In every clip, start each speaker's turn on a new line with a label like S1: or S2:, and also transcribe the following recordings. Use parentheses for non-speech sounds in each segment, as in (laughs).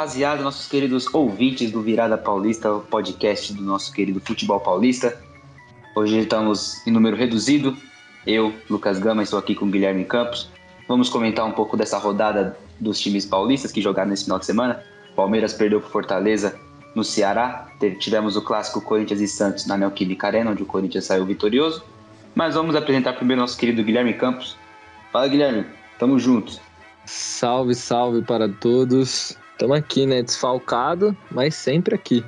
S1: rapaziada, nossos queridos ouvintes do Virada Paulista, o podcast do nosso querido Futebol Paulista. Hoje estamos em número reduzido. Eu, Lucas Gama, estou aqui com o Guilherme Campos. Vamos comentar um pouco dessa rodada dos times paulistas que jogaram nesse final de semana. Palmeiras perdeu para Fortaleza no Ceará. Tivemos o clássico Corinthians e Santos na Neoquímica Arena, onde o Corinthians saiu vitorioso. Mas vamos apresentar primeiro nosso querido Guilherme Campos. Fala, Guilherme. Tamo juntos.
S2: Salve, salve para todos. Estamos aqui, né? Desfalcado, mas sempre aqui.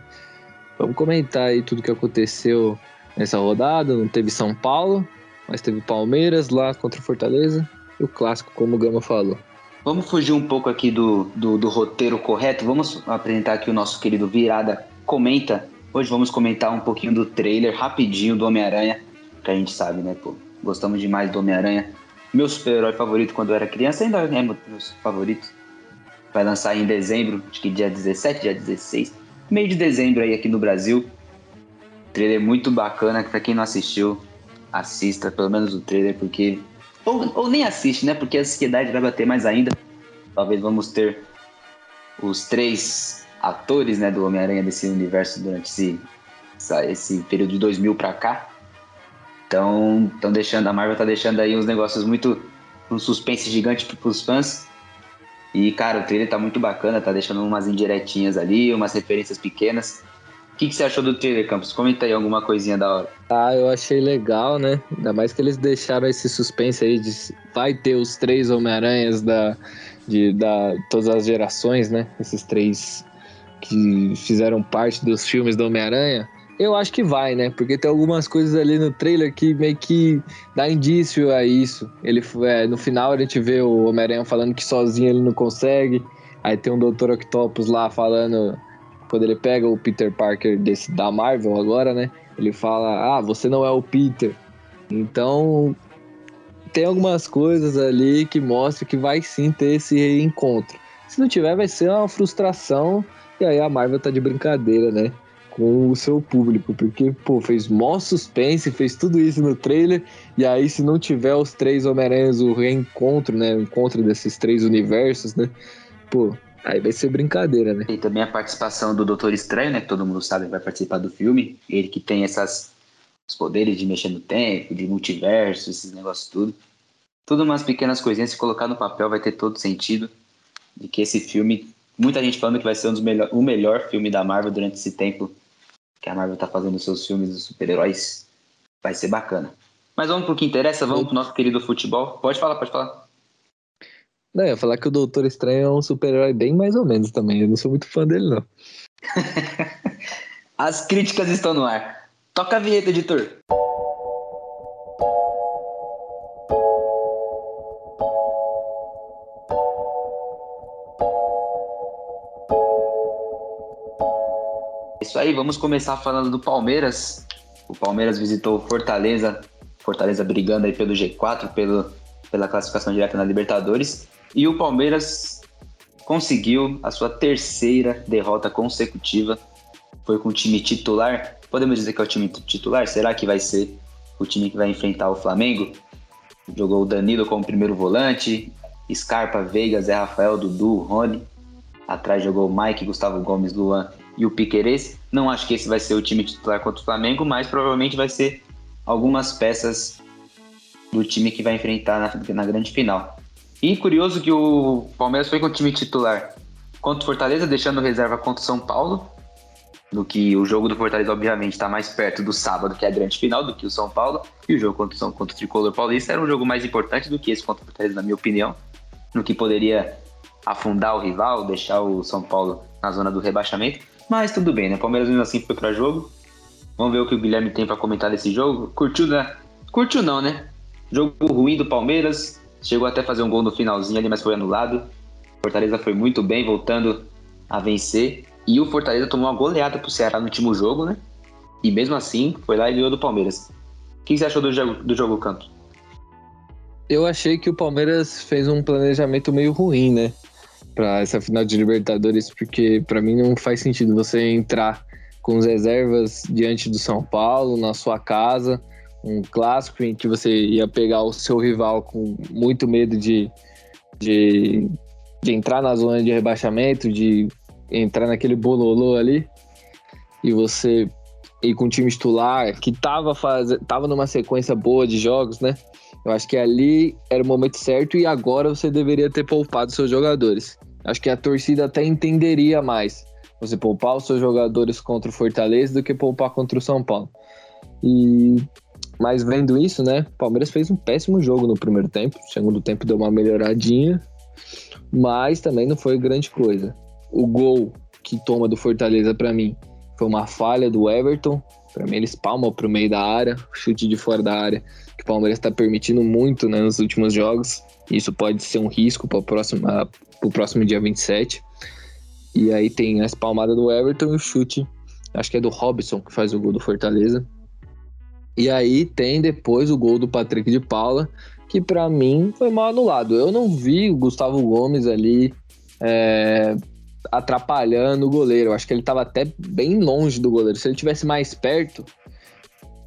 S2: Vamos comentar aí tudo que aconteceu nessa rodada. Não teve São Paulo, mas teve Palmeiras lá contra o Fortaleza e o clássico, como o Gama falou.
S1: Vamos fugir um pouco aqui do, do, do roteiro correto. Vamos apresentar aqui o nosso querido Virada Comenta. Hoje vamos comentar um pouquinho do trailer rapidinho do Homem-Aranha, que a gente sabe, né, pô? Gostamos demais do Homem-Aranha. Meu super-herói favorito quando eu era criança ainda é meu favorito. Vai lançar em dezembro, acho que dia 17, dia 16. Meio de dezembro aí aqui no Brasil. Trailer muito bacana, que pra quem não assistiu, assista pelo menos o trailer, porque. Ou, ou nem assiste, né? Porque a ansiedade vai bater mais ainda. Talvez vamos ter os três atores né, do Homem-Aranha desse universo durante esse, esse período de 2000 pra cá. Então, estão deixando, a Marvel tá deixando aí uns negócios muito. um suspense gigante pros fãs. E, cara, o trailer tá muito bacana, tá deixando umas indiretinhas ali, umas referências pequenas. O que, que você achou do trailer, Campos? Comenta aí alguma coisinha da hora.
S2: Ah, eu achei legal, né? Ainda mais que eles deixaram esse suspense aí de vai ter os três Homem-Aranhas da, de da, todas as gerações, né? Esses três que fizeram parte dos filmes do Homem-Aranha. Eu acho que vai, né? Porque tem algumas coisas ali no trailer que meio que dá indício a isso. Ele é, no final a gente vê o Homem-Aranha falando que sozinho ele não consegue. Aí tem um Dr. Octopus lá falando. Quando ele pega o Peter Parker desse, da Marvel agora, né? Ele fala: Ah, você não é o Peter. Então. Tem algumas coisas ali que mostram que vai sim ter esse reencontro. Se não tiver, vai ser uma frustração. E aí a Marvel tá de brincadeira, né? Com o seu público, porque, pô, fez mó suspense, fez tudo isso no trailer, e aí se não tiver os três Homem-Aranhas, o reencontro, né, o encontro desses três universos, né, pô, aí vai ser brincadeira, né.
S1: E também a participação do Doutor Estranho, né, que todo mundo sabe vai participar do filme, ele que tem essas, os poderes de mexer no tempo, de multiverso, esses negócios tudo, tudo umas pequenas coisinhas, se colocar no papel vai ter todo sentido, de que esse filme, muita gente falando que vai ser um dos melhor, o melhor filme da Marvel durante esse tempo que a Marvel tá fazendo seus filmes dos super-heróis. Vai ser bacana. Mas vamos pro que interessa, vamos pro nosso querido futebol. Pode falar, pode falar.
S2: Não, eu ia falar que o Doutor Estranho é um super-herói bem mais ou menos também. Eu não sou muito fã dele, não. (laughs)
S1: As críticas estão no ar. Toca a vinheta, editor. Isso aí, vamos começar falando do Palmeiras. O Palmeiras visitou Fortaleza, Fortaleza brigando aí pelo G4, pelo, pela classificação direta na Libertadores. E o Palmeiras conseguiu a sua terceira derrota consecutiva. Foi com o time titular. Podemos dizer que é o time titular? Será que vai ser o time que vai enfrentar o Flamengo? Jogou o Danilo como primeiro volante, Scarpa, Veiga, Zé Rafael, Dudu, Rony. Atrás jogou o Mike, Gustavo Gomes, Luan e o Piqueires. Não acho que esse vai ser o time titular contra o Flamengo, mas provavelmente vai ser algumas peças do time que vai enfrentar na, na grande final. E curioso que o Palmeiras foi com o time titular contra o Fortaleza, deixando reserva contra o São Paulo. Do que o jogo do Fortaleza, obviamente, está mais perto do sábado, que é a grande final, do que o São Paulo. E o jogo contra o, contra o Tricolor Paulista era um jogo mais importante do que esse contra o Fortaleza, na minha opinião. No que poderia afundar o rival, deixar o São Paulo na zona do rebaixamento. Mas tudo bem, né? O Palmeiras mesmo assim foi para jogo. Vamos ver o que o Guilherme tem para comentar desse jogo. Curtiu, né? Curtiu não, né? Jogo ruim do Palmeiras. Chegou até a fazer um gol no finalzinho ali, mas foi anulado. Fortaleza foi muito bem, voltando a vencer. E o Fortaleza tomou uma goleada pro Ceará no último jogo, né? E mesmo assim, foi lá e ganhou do Palmeiras. O que você achou do jogo, do jogo Campos?
S2: Eu achei que o Palmeiras fez um planejamento meio ruim, né? Para essa final de Libertadores, porque para mim não faz sentido você entrar com as reservas diante do São Paulo, na sua casa, um clássico em que você ia pegar o seu rival com muito medo de, de, de entrar na zona de rebaixamento, de entrar naquele bololô ali e você ir com o time titular, que tava, faz... tava numa sequência boa de jogos, né? Eu acho que ali era o momento certo e agora você deveria ter poupado seus jogadores. Acho que a torcida até entenderia mais você poupar os seus jogadores contra o Fortaleza do que poupar contra o São Paulo. E mas vendo isso, né? O Palmeiras fez um péssimo jogo no primeiro tempo. No segundo tempo deu uma melhoradinha, mas também não foi grande coisa. O gol que toma do Fortaleza para mim foi uma falha do Everton. Para mim eles palmam pro meio da área, chute de fora da área, que o Palmeiras está permitindo muito né, nos últimos jogos. Isso pode ser um risco para o próximo, próximo dia 27. E aí tem a espalmada do Everton e o chute, acho que é do Robson que faz o gol do Fortaleza. E aí tem depois o gol do Patrick de Paula, que para mim foi mal anulado. Eu não vi o Gustavo Gomes ali é, atrapalhando o goleiro. Eu acho que ele estava até bem longe do goleiro. Se ele tivesse mais perto,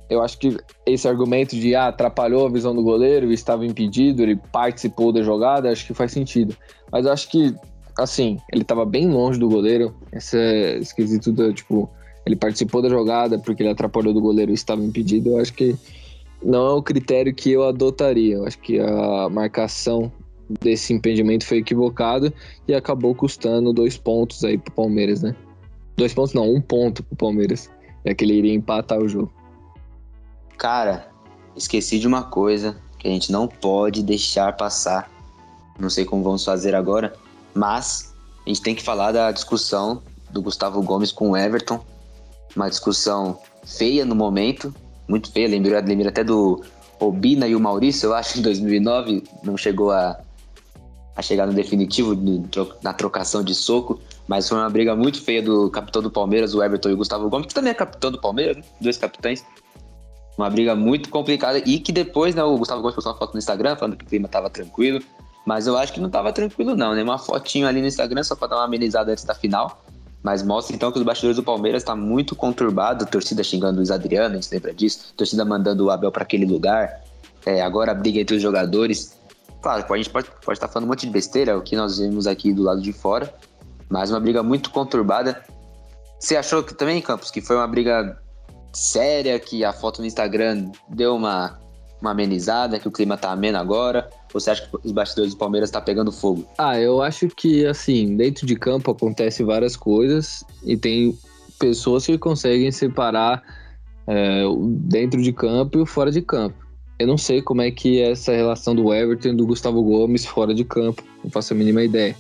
S2: eu acho que esse argumento de ah, atrapalhou a visão do goleiro estava impedido, ele participou da jogada, acho que faz sentido. Mas eu acho que, assim, ele estava bem longe do goleiro. Esse esquisito, do, tipo, ele participou da jogada porque ele atrapalhou do goleiro e estava impedido, eu acho que não é o critério que eu adotaria. Eu acho que a marcação desse impedimento foi equivocado e acabou custando dois pontos aí pro Palmeiras, né? Dois pontos não, um ponto pro Palmeiras. É que ele iria empatar o jogo.
S1: Cara, esqueci de uma coisa que a gente não pode deixar passar. Não sei como vamos fazer agora, mas a gente tem que falar da discussão do Gustavo Gomes com o Everton uma discussão feia no momento, muito feia. Lembro, lembro até do Obina e o Maurício, eu acho, em 2009, não chegou a, a chegar no definitivo, na trocação de soco, mas foi uma briga muito feia do capitão do Palmeiras, o Everton e o Gustavo Gomes, que também é capitão do Palmeiras, né? dois capitães. Uma briga muito complicada e que depois, né, o Gustavo Gomes postou uma foto no Instagram falando que o clima estava tranquilo, mas eu acho que não estava tranquilo não, né? Uma fotinho ali no Instagram só para dar uma amenizada antes da final. Mas mostra então que os bastidores do Palmeiras tá muito conturbado, torcida xingando o Adriano, a gente lembra disso, torcida mandando o Abel para aquele lugar, é, agora a briga entre os jogadores. Claro, a gente pode, pode estar tá falando um monte de besteira, o que nós vimos aqui do lado de fora, mas uma briga muito conturbada. Você achou que também, Campos, que foi uma briga séria, que a foto no Instagram deu uma, uma amenizada, que o clima tá ameno agora? Ou você acha que os bastidores do Palmeiras tá pegando fogo?
S2: Ah, eu acho que, assim, dentro de campo acontece várias coisas e tem pessoas que conseguem separar é, dentro de campo e fora de campo. Eu não sei como é que é essa relação do Everton e do Gustavo Gomes fora de campo, não faço a mínima ideia.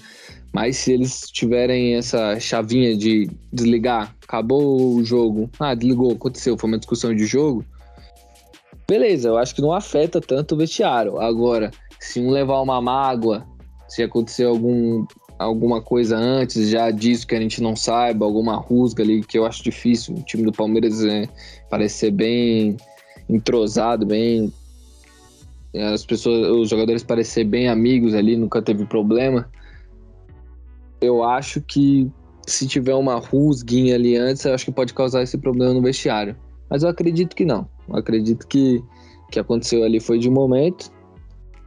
S2: Mas se eles tiverem essa chavinha de desligar, acabou o jogo, ah, desligou, aconteceu, foi uma discussão de jogo, beleza, eu acho que não afeta tanto o vestiário. Agora, se um levar uma mágoa, se acontecer algum, alguma coisa antes já disso que a gente não saiba, alguma rusga ali, que eu acho difícil. O time do Palmeiras é, parece ser bem entrosado, bem. As pessoas, os jogadores parecem ser bem amigos ali, nunca teve problema. Eu acho que se tiver uma rusguinha ali antes, eu acho que pode causar esse problema no vestiário. Mas eu acredito que não. Eu acredito que que aconteceu ali foi de momento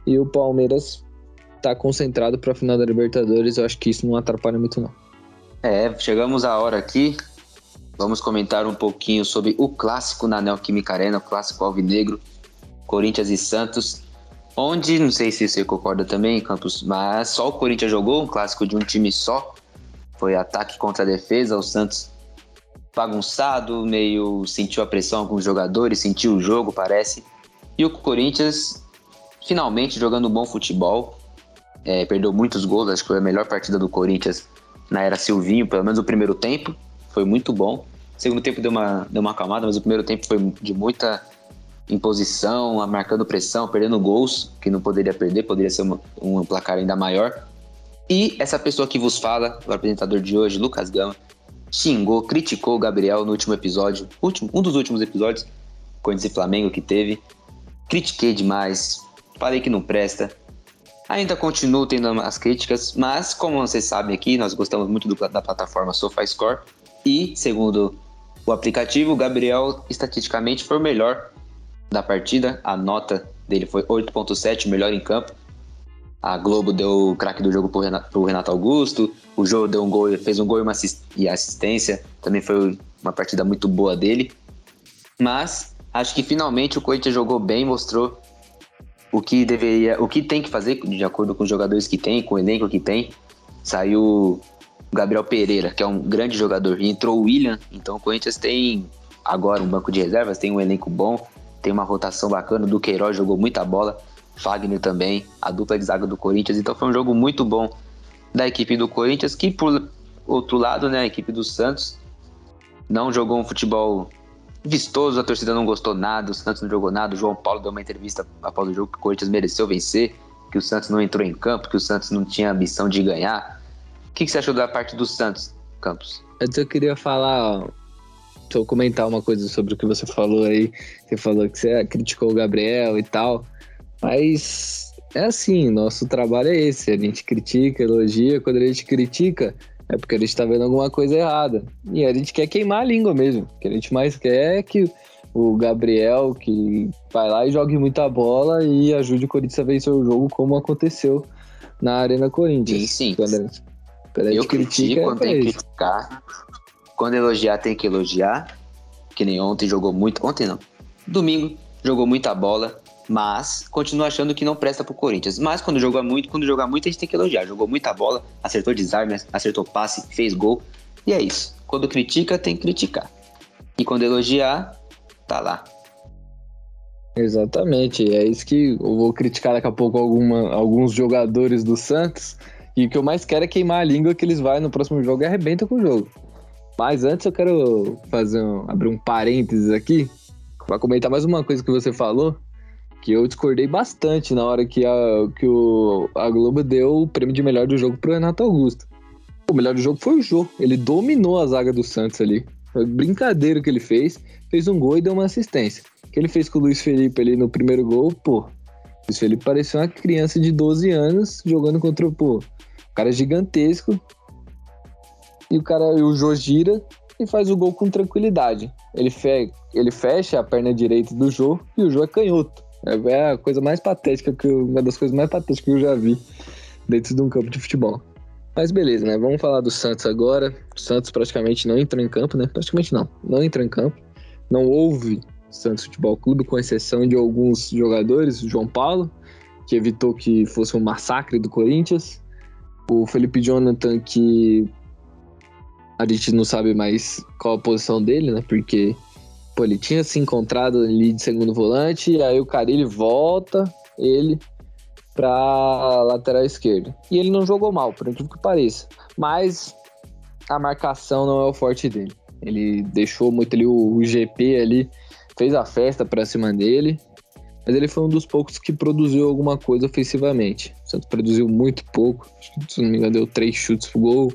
S2: e o Palmeiras tá concentrado para a final da Libertadores. Eu acho que isso não atrapalha muito, não.
S1: É, chegamos à hora aqui. Vamos comentar um pouquinho sobre o clássico na Neoquímica Arena, o clássico alvinegro, Corinthians e Santos. Onde, não sei se você concorda também, Campos, mas só o Corinthians jogou um clássico de um time só. Foi ataque contra defesa. O Santos bagunçado, meio sentiu a pressão alguns jogadores, sentiu o jogo, parece. E o Corinthians finalmente jogando um bom futebol. É, perdeu muitos gols, acho que foi a melhor partida do Corinthians na era Silvinho, pelo menos o primeiro tempo. Foi muito bom. O segundo tempo deu uma, deu uma acalmada, mas o primeiro tempo foi de muita imposição, marcando pressão, perdendo gols, que não poderia perder, poderia ser um placar ainda maior. E essa pessoa que vos fala, o apresentador de hoje, Lucas Gama, xingou, criticou o Gabriel no último episódio, último, um dos últimos episódios, Corinthians e Flamengo que teve. Critiquei demais, falei que não presta. Ainda continuo tendo as críticas, mas como vocês sabem aqui, nós gostamos muito do, da plataforma SofaScore e, segundo o aplicativo, o Gabriel estatisticamente foi o melhor da partida. A nota dele foi 8.7, melhor em campo. A Globo deu o craque do jogo pro Renato, Renato Augusto. O Jô deu um gol, fez um gol e uma assistência. Também foi uma partida muito boa dele. Mas acho que finalmente o Corinthians jogou bem, mostrou o que deveria, o que tem que fazer de acordo com os jogadores que tem, com o elenco que tem. Saiu Gabriel Pereira, que é um grande jogador, e entrou o William. Então o Corinthians tem agora um banco de reservas, tem um elenco bom, tem uma rotação bacana. O Duqueiroz jogou muita bola. Fagner também, a dupla de zaga do Corinthians. Então foi um jogo muito bom da equipe do Corinthians, que por outro lado, né, a equipe do Santos não jogou um futebol vistoso, a torcida não gostou nada, o Santos não jogou nada. O João Paulo deu uma entrevista após o jogo que o Corinthians mereceu vencer, que o Santos não entrou em campo, que o Santos não tinha ambição de ganhar. O que, que você achou da parte do Santos, Campos?
S2: Eu queria falar, ó, eu comentar uma coisa sobre o que você falou aí. Você falou que você criticou o Gabriel e tal. Mas é assim, nosso trabalho é esse. A gente critica, elogia. Quando a gente critica, é porque a gente tá vendo alguma coisa errada. E a gente quer queimar a língua mesmo. O que a gente mais quer é que o Gabriel, que vai lá e jogue muita bola e ajude o Corinthians a vencer o jogo, como aconteceu na Arena Corinthians.
S1: Sim, sim.
S2: Quando a gente, quando a gente
S1: Eu critico
S2: critica,
S1: quando
S2: é
S1: tem que criticar. Quando elogiar, tem que elogiar. Que nem ontem jogou muito. Ontem não. Domingo jogou muita bola. Mas continua achando que não presta pro Corinthians. Mas quando joga muito, quando jogar muito, a gente tem que elogiar. Jogou muita bola, acertou desarme, acertou passe, fez gol. E é isso. Quando critica, tem que criticar. E quando elogiar, tá lá.
S2: Exatamente, é isso que eu vou criticar daqui a pouco alguma, alguns jogadores do Santos. E o que eu mais quero é queimar a língua que eles vão no próximo jogo e arrebentam com o jogo. Mas antes eu quero fazer um, abrir um parênteses aqui para comentar mais uma coisa que você falou, que eu discordei bastante na hora que a, que o, a Globo deu o prêmio de melhor do jogo pro Renato Augusto. O melhor do jogo foi o Jô. Ele dominou a zaga do Santos ali. Foi brincadeira que ele fez. Fez um gol e deu uma assistência. O que ele fez com o Luiz Felipe ali no primeiro gol, pô. Luiz Felipe parecia uma criança de 12 anos jogando contra o, pô, um cara gigantesco. E o cara, o Jô gira e faz o gol com tranquilidade. Ele, fe, ele fecha a perna direita do Jô e o Jô é canhoto. É a coisa mais patética, que eu, uma das coisas mais patéticas que eu já vi dentro de um campo de futebol. Mas beleza, né? Vamos falar do Santos agora. O Santos praticamente não entrou em campo, né? Praticamente não. Não entrou em campo. Não houve Santos Futebol Clube, com exceção de alguns jogadores. O João Paulo, que evitou que fosse um massacre do Corinthians. O Felipe Jonathan, que a gente não sabe mais qual a posição dele, né? Porque pô, ele tinha se encontrado ali de segundo volante, e aí o Carilli volta ele para lateral esquerdo. E ele não jogou mal, por incrível que pareça. Mas a marcação não é o forte dele. Ele deixou muito ali o, o GP ali, fez a festa para cima dele. Mas ele foi um dos poucos que produziu alguma coisa ofensivamente. O Santos produziu muito pouco. Se não me engano, deu três chutes pro gol.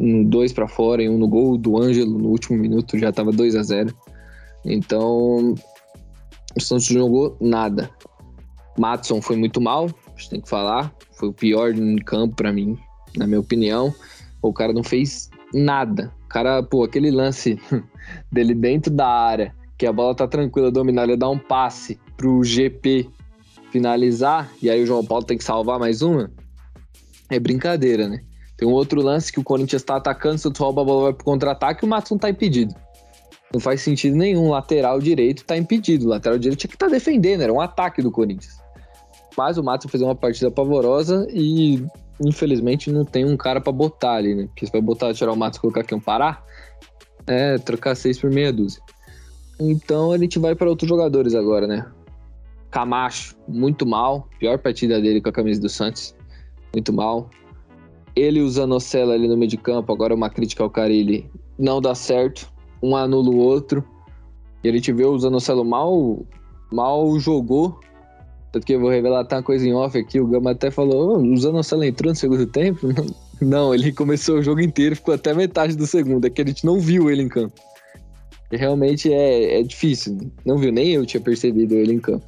S2: Um, dois para fora e um no gol do Ângelo no último minuto. Já tava 2 a 0 Então, o Santos jogou nada. Matson foi muito mal, a gente tem que falar. Foi o pior em campo para mim, na minha opinião. O cara não fez nada. O cara, pô, aquele lance (laughs) dele dentro da área, que a bola tá tranquila, dominar, ele dá um passe pro GP finalizar, e aí o João Paulo tem que salvar mais uma. É brincadeira, né? Tem um outro lance que o Corinthians tá atacando, o Santos rouba a bola, vai pro contra-ataque o Matson tá impedido. Não faz sentido nenhum. Lateral direito tá impedido. Lateral direito tinha que estar tá defendendo, era um ataque do Corinthians. Mas o Matos fez uma partida pavorosa e infelizmente não tem um cara para botar ali, né? Porque se vai botar, tirar o Matos e colocar aqui um Pará, é trocar seis por meia dúzia. Então a gente vai para outros jogadores agora, né? Camacho, muito mal. Pior partida dele com a camisa do Santos. Muito mal. Ele usando o Zanocelo ali no meio de campo, agora uma crítica ao Carilli, não dá certo um anula o outro. E a gente vê o Zanocelo mal, mal jogou. Tanto que eu vou revelar até uma coisa em off aqui. O Gama até falou: oh, o Zanocelo entrou no segundo tempo? (laughs) Não, ele começou o jogo inteiro, ficou até metade do segundo. É que a gente não viu ele em campo. E realmente é, é difícil. Não viu, nem eu tinha percebido ele em campo.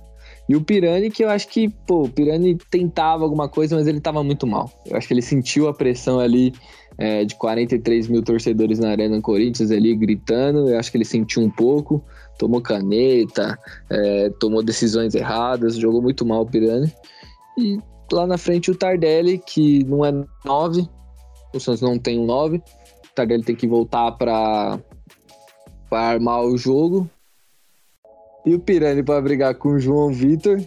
S2: E o Pirani, que eu acho que, pô, o Pirani tentava alguma coisa, mas ele tava muito mal. Eu acho que ele sentiu a pressão ali é, de 43 mil torcedores na Arena Corinthians ali gritando. Eu acho que ele sentiu um pouco, tomou caneta, é, tomou decisões erradas, jogou muito mal o Pirani. E lá na frente o Tardelli, que não é 9. O Santos não tem um 9. O Tardelli tem que voltar para armar o jogo. E o Pirani para brigar com o João Vitor.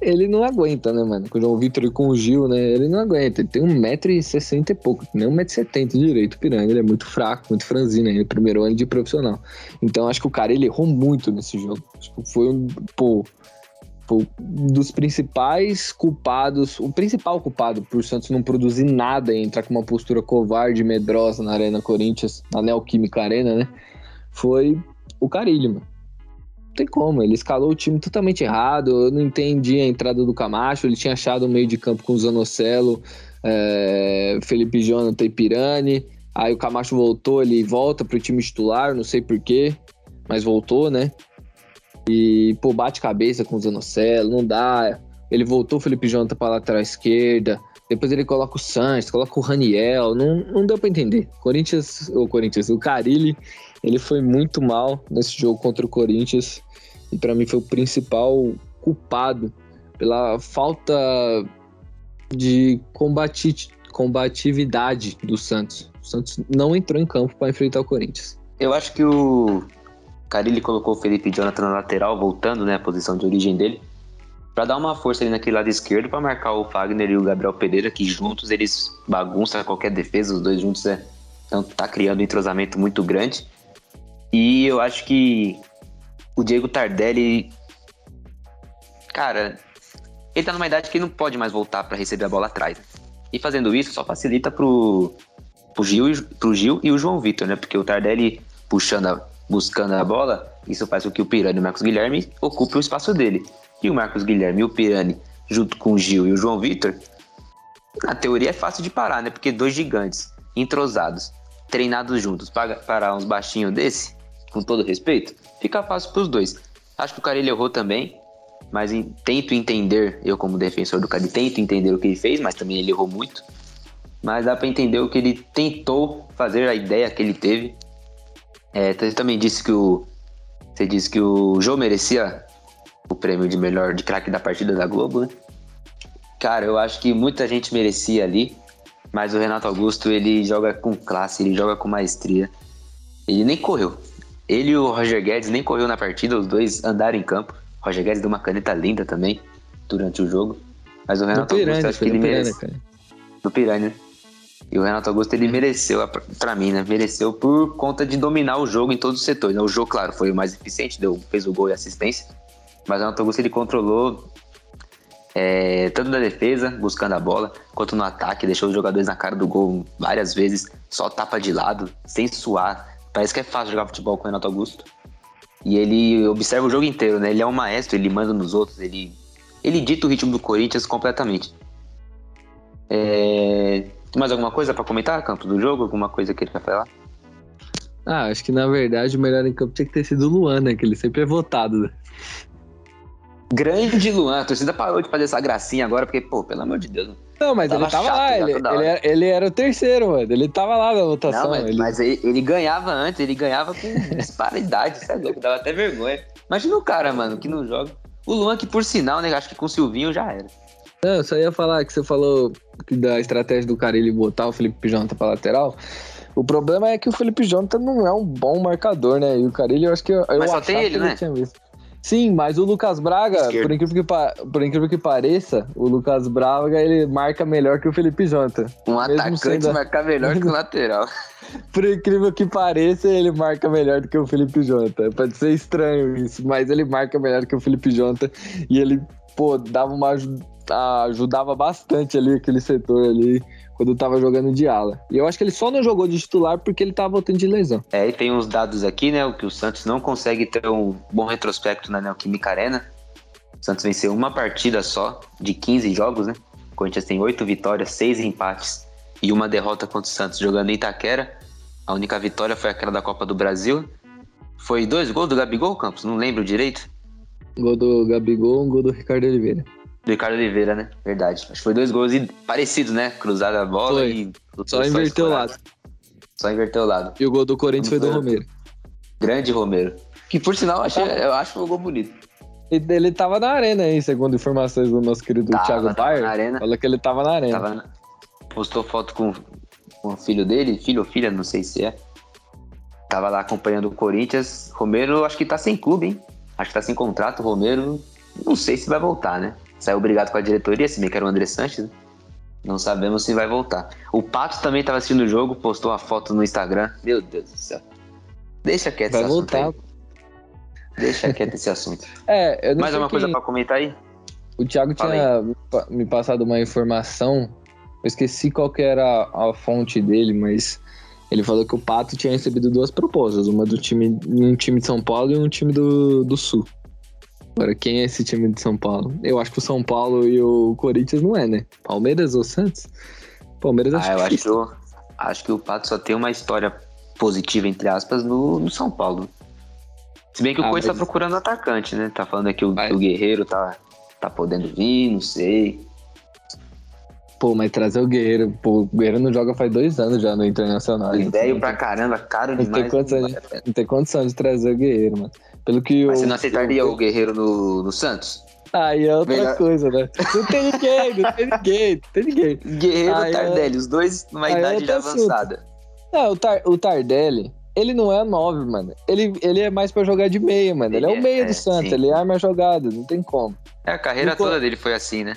S2: Ele não aguenta, né, mano? Com o João Vitor e com o Gil, né? Ele não aguenta. Ele tem 1,60m e pouco, nem 1,70m direito, o Pirani. Ele é muito fraco, muito franzino ainda, primeiro ano de profissional. Então acho que o cara ele errou muito nesse jogo. Foi um. Pô, dos principais culpados, o principal culpado por Santos não produzir nada e entrar com uma postura covarde medrosa na Arena Corinthians, na Neoquímica Arena, né? Foi o Carilho, mano. Tem como, ele escalou o time totalmente errado. Eu não entendi a entrada do Camacho. Ele tinha achado o meio de campo com o Zanocelo, é, Felipe Jonathan e Pirani. Aí o Camacho voltou, ele volta pro time titular, não sei porquê, mas voltou, né? E, pô, bate cabeça com o Zanocelo, não dá. Ele voltou o Felipe Jonathan pra lateral esquerda. Depois ele coloca o Sanches, coloca o Raniel. Não, não deu pra entender. Corinthians, o Corinthians, o Carilli, ele foi muito mal nesse jogo contra o Corinthians. E para mim foi o principal culpado pela falta de combati combatividade do Santos. O Santos não entrou em campo para enfrentar o Corinthians.
S1: Eu acho que o Carilli colocou o Felipe Jonathan na lateral, voltando, né, a posição de origem dele, para dar uma força ali naquele lado esquerdo para marcar o Fagner e o Gabriel Pereira, que juntos eles bagunçam qualquer defesa, os dois juntos é, então tá criando um entrosamento muito grande. E eu acho que o Diego Tardelli, cara, ele tá numa idade que ele não pode mais voltar para receber a bola atrás. E fazendo isso só facilita pro, pro, Gil, pro Gil e o João Vitor, né? Porque o Tardelli puxando a, buscando a bola, isso faz com que o Pirani e o Marcos Guilherme ocupem o espaço dele. E o Marcos Guilherme e o Pirani, junto com o Gil e o João Vitor, na teoria é fácil de parar, né? Porque dois gigantes, entrosados, treinados juntos, para parar uns baixinhos desse, com todo respeito, fica fácil para os dois. Acho que o cara ele errou também, mas em, tento entender, eu como defensor do cara, tento entender o que ele fez, mas também ele errou muito. Mas dá para entender o que ele tentou fazer, a ideia que ele teve. É, você também disse que o você disse que o João merecia o prêmio de melhor de craque da partida da Globo, né? Cara, eu acho que muita gente merecia ali, mas o Renato Augusto ele joga com classe, ele joga com maestria. Ele nem correu. Ele e o Roger Guedes nem correu na partida, os dois andaram em campo. O Roger Guedes deu uma caneta linda também durante o jogo. Mas o Renato Augusto acho que ele merece. Piranha, do Piranha. E o Renato Augusto ele mereceu, para mim, né? Mereceu por conta de dominar o jogo em todos os setores. Né? O jogo, claro, foi o mais eficiente, deu, fez o gol e assistência. Mas o Renato Augusto ele controlou é, tanto na defesa, buscando a bola, quanto no ataque, deixou os jogadores na cara do gol várias vezes, só tapa de lado, sem suar. Parece que é fácil jogar futebol com o Renato Augusto. E ele observa o jogo inteiro, né? Ele é um maestro, ele manda nos outros, ele, ele dita o ritmo do Corinthians completamente. É... Tem mais alguma coisa para comentar, Campo, do jogo? Alguma coisa que ele quer falar?
S2: Ah, acho que na verdade o melhor em campo tinha que ter sido o Luan, né? Que ele sempre é votado. Né?
S1: Grande Luan. A torcida parou de fazer essa gracinha agora, porque, pô, pelo amor de Deus.
S2: Não, mas tava ele tava lá, ele, ele era, ele, era, o terceiro, mano. Ele tava lá na votação. Não,
S1: mas,
S2: ele...
S1: mas ele, ele, ganhava antes, ele ganhava com (laughs) disparidade, isso é louco, dava até vergonha. Imagina o cara, mano, que não joga. O Luan, que por sinal, né, acho que com o Silvinho já era.
S2: Não, eu só ia falar que você falou da estratégia do cara ele botar o Felipe Jonathan pra lateral. O problema é que o Felipe Jonathan não é um bom marcador, né? E o Carilli, eu acho que eu,
S1: Mas só tem ele, né?
S2: Sim, mas o Lucas Braga, por incrível, que, por incrível que pareça, o Lucas Braga ele marca melhor que o Felipe Jonathan.
S1: Um atacante sendo... marca melhor que o (laughs) lateral.
S2: por incrível que pareça, ele marca melhor do que o Felipe Jonathan. Pode ser estranho isso, mas ele marca melhor que o Felipe Jonathan e ele, pô, dava uma ajudava bastante ali aquele setor ali quando tava jogando de ala. E eu acho que ele só não jogou de titular porque ele tava voltando de lesão.
S1: É, e tem uns dados aqui, né? O que o Santos não consegue ter um bom retrospecto na Neoquímica Arena. O Santos venceu uma partida só de 15 jogos, né? O Corinthians tem 8 vitórias, 6 empates e uma derrota contra o Santos jogando em Itaquera. A única vitória foi aquela da Copa do Brasil. Foi dois gols do Gabigol, Campos? Não lembro direito.
S2: Gol do Gabigol, um gol do Ricardo Oliveira.
S1: Do Ricardo Oliveira, né? Verdade. Acho que foi dois gols parecidos, né? Cruzada a bola foi. e.
S2: Só inverteu o lado.
S1: Só inverteu o lado.
S2: E o gol do Corinthians foi do Romero.
S1: Grande Romero. Que por sinal eu, achei, eu acho um gol bonito.
S2: Ele tava na arena aí, segundo informações do nosso querido
S1: Tava,
S2: Thiago
S1: tava na arena.
S2: Falou que ele tava na arena.
S1: Tava na- Postou foto com, com o filho dele, filho ou filha, não sei se é. Tava lá acompanhando o Corinthians. Romero, acho que tá sem clube, hein? Acho que tá sem contrato. Romero, não sei se vai voltar, né? Saiu obrigado com a diretoria, se bem que era o André Sanches. né? Não sabemos se vai voltar. O Pato também tava assistindo o jogo, postou uma foto no Instagram. Meu Deus do céu. Deixa quieto
S2: Vai
S1: esse assunto
S2: voltar.
S1: aí. Deixa quieto esse assunto. (laughs)
S2: É, eu não
S1: Mais
S2: sei
S1: alguma coisa pra comentar aí?
S2: O Thiago
S1: Fala
S2: tinha me passado uma informação, eu esqueci qual que era a fonte dele, mas ele falou que o Pato tinha recebido duas propostas, uma do time, um time de São Paulo e um time do, do Sul. Agora, quem é esse time de São Paulo? Eu acho que o São Paulo e o Corinthians não é, né? Palmeiras ou Santos? Palmeiras acho
S1: Ah, eu acho que, eu, acho que o Pato só tem uma história positiva, entre aspas, no, no São Paulo. Se bem que o
S2: Ah,
S1: Coisa
S2: mas-
S1: tá procurando atacante, né? Tá falando aqui o,
S2: Mas-
S1: que o Guerreiro tá, tá podendo vir, não sei.
S2: Pô, mas trazer o Guerreiro, pô, o Guerreiro não joga faz dois anos já no Internacional.
S1: Velho
S2: Não
S1: pra
S2: tem-
S1: caramba, caro
S2: Não tem
S1: demais.
S2: condição
S1: não
S2: de-. Não tem condição de trazer o Guerreiro, mano. Pelo que
S1: Mas
S2: o.
S1: você não aceitaria o Guerreiro no, no Santos?
S2: Aí é outra
S1: Melhor-
S2: coisa, né? Não tem ninguém, não tem ninguém, não tem ninguém.
S1: Guerreiro ou
S2: é-
S1: Tardelli, os dois numa
S2: é
S1: idade
S2: outro
S1: já
S2: assunto.
S1: avançada.
S2: Não, o, Tar, o Tardelli, ele não é 9, mano. Ele, ele é mais pra jogar de meia, mano. Ele, é
S1: Ele
S2: o meia
S1: é,
S2: do Santos,
S1: sim.
S2: ele arma a jogada, não tem como.
S1: É, a carreira
S2: No
S1: toda dele foi assim, né?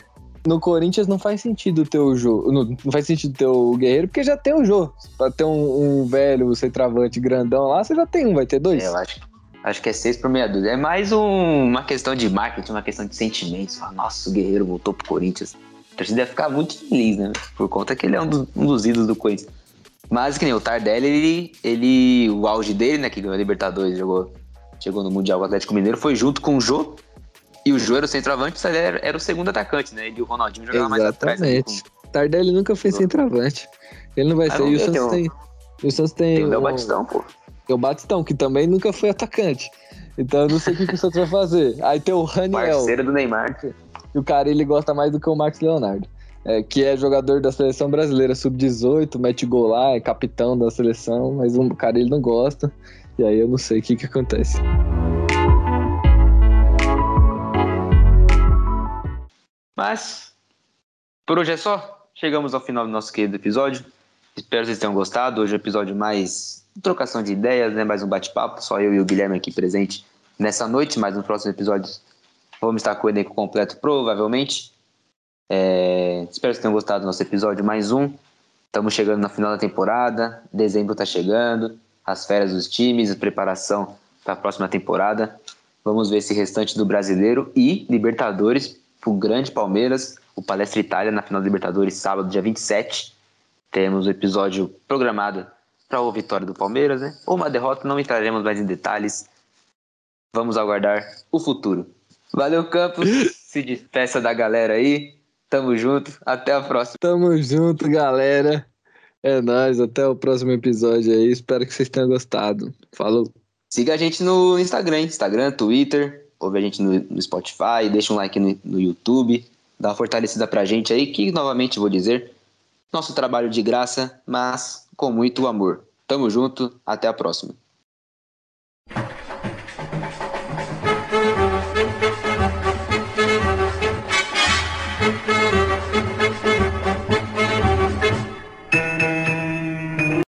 S2: No Corinthians não faz sentido ter o Jô. Não, não faz sentido ter o Guerreiro, porque já tem o Jô. Pra ter um, um velho centroavante grandão lá, você já tem um, vai ter dois.
S1: É, eu acho, acho que é 6 por meia dúzia. É mais um- uma questão de marketing, uma questão de sentimentos. Fala, Nossa, o Guerreiro voltou pro Corinthians. A torcida ia ficar muito feliz, né? Por conta que ele é um, dos- um dos ídolos do Corinthians. Mas que nem o Tardelli, ele, ele. O auge dele, né? Que ganhou a Libertadores, jogou, chegou no Mundial com o Atlético Mineiro, foi junto com o Jô. E o Jô era o centroavante, ele era, era o segundo atacante, né? Ele e o Ronaldinho jogavam mais atrás. né?
S2: Exatamente. Tardelli nunca foi centroavante. Ele não vai
S1: Ah,
S2: ser. E o Santos
S1: tem
S2: tem. E o Santos tem.
S1: Tem o
S2: um-
S1: Batistão, pô.
S2: Tem o Batistão, que também nunca foi atacante. Então eu não sei o que, que o Santos vai fazer. Aí tem o Raniel.
S1: Parceiro do Neymar.
S2: E o cara ele gosta mais do que o Marcos Leonardo. é, que é jogador da seleção brasileira sub-18, mete gol lá, é capitão da seleção, mas o cara ele não gosta. E aí eu não sei o que, que acontece.
S1: Mas, por hoje é só. Chegamos ao final do nosso querido episódio. Espero que vocês tenham gostado. Hoje é um episódio mais trocação de ideias, né? Mais um bate-papo. Só eu e o Guilherme aqui presente nessa noite. Mas nos próximos episódios vamos estar com o elenco completo, provavelmente. É, Espero que tenham gostado do nosso episódio mais um. Estamos chegando na final da temporada. Dezembro está chegando. As férias dos times, a preparação para a próxima temporada. Vamos ver esse restante do brasileiro e Libertadores pro grande Palmeiras, o Palestra Itália na final da Libertadores, sábado, dia 27. Temos o episódio programado para a vitória do Palmeiras, né? Ou uma derrota, não entraremos mais em detalhes. Vamos aguardar o futuro. Valeu, Campos. (laughs) Se despeça da galera aí. Tamo junto. Até a próxima.
S2: Tamo junto, galera. É nóis, até o próximo episódio aí. Espero que vocês tenham gostado. Falou.
S1: Siga a gente no Instagram, Instagram, Twitter. Ouve a gente no, no Spotify. Deixa um like no, no YouTube. Dá uma fortalecida pra gente aí, que novamente vou dizer, nosso trabalho de graça, mas com muito amor. Tamo junto, até a próxima.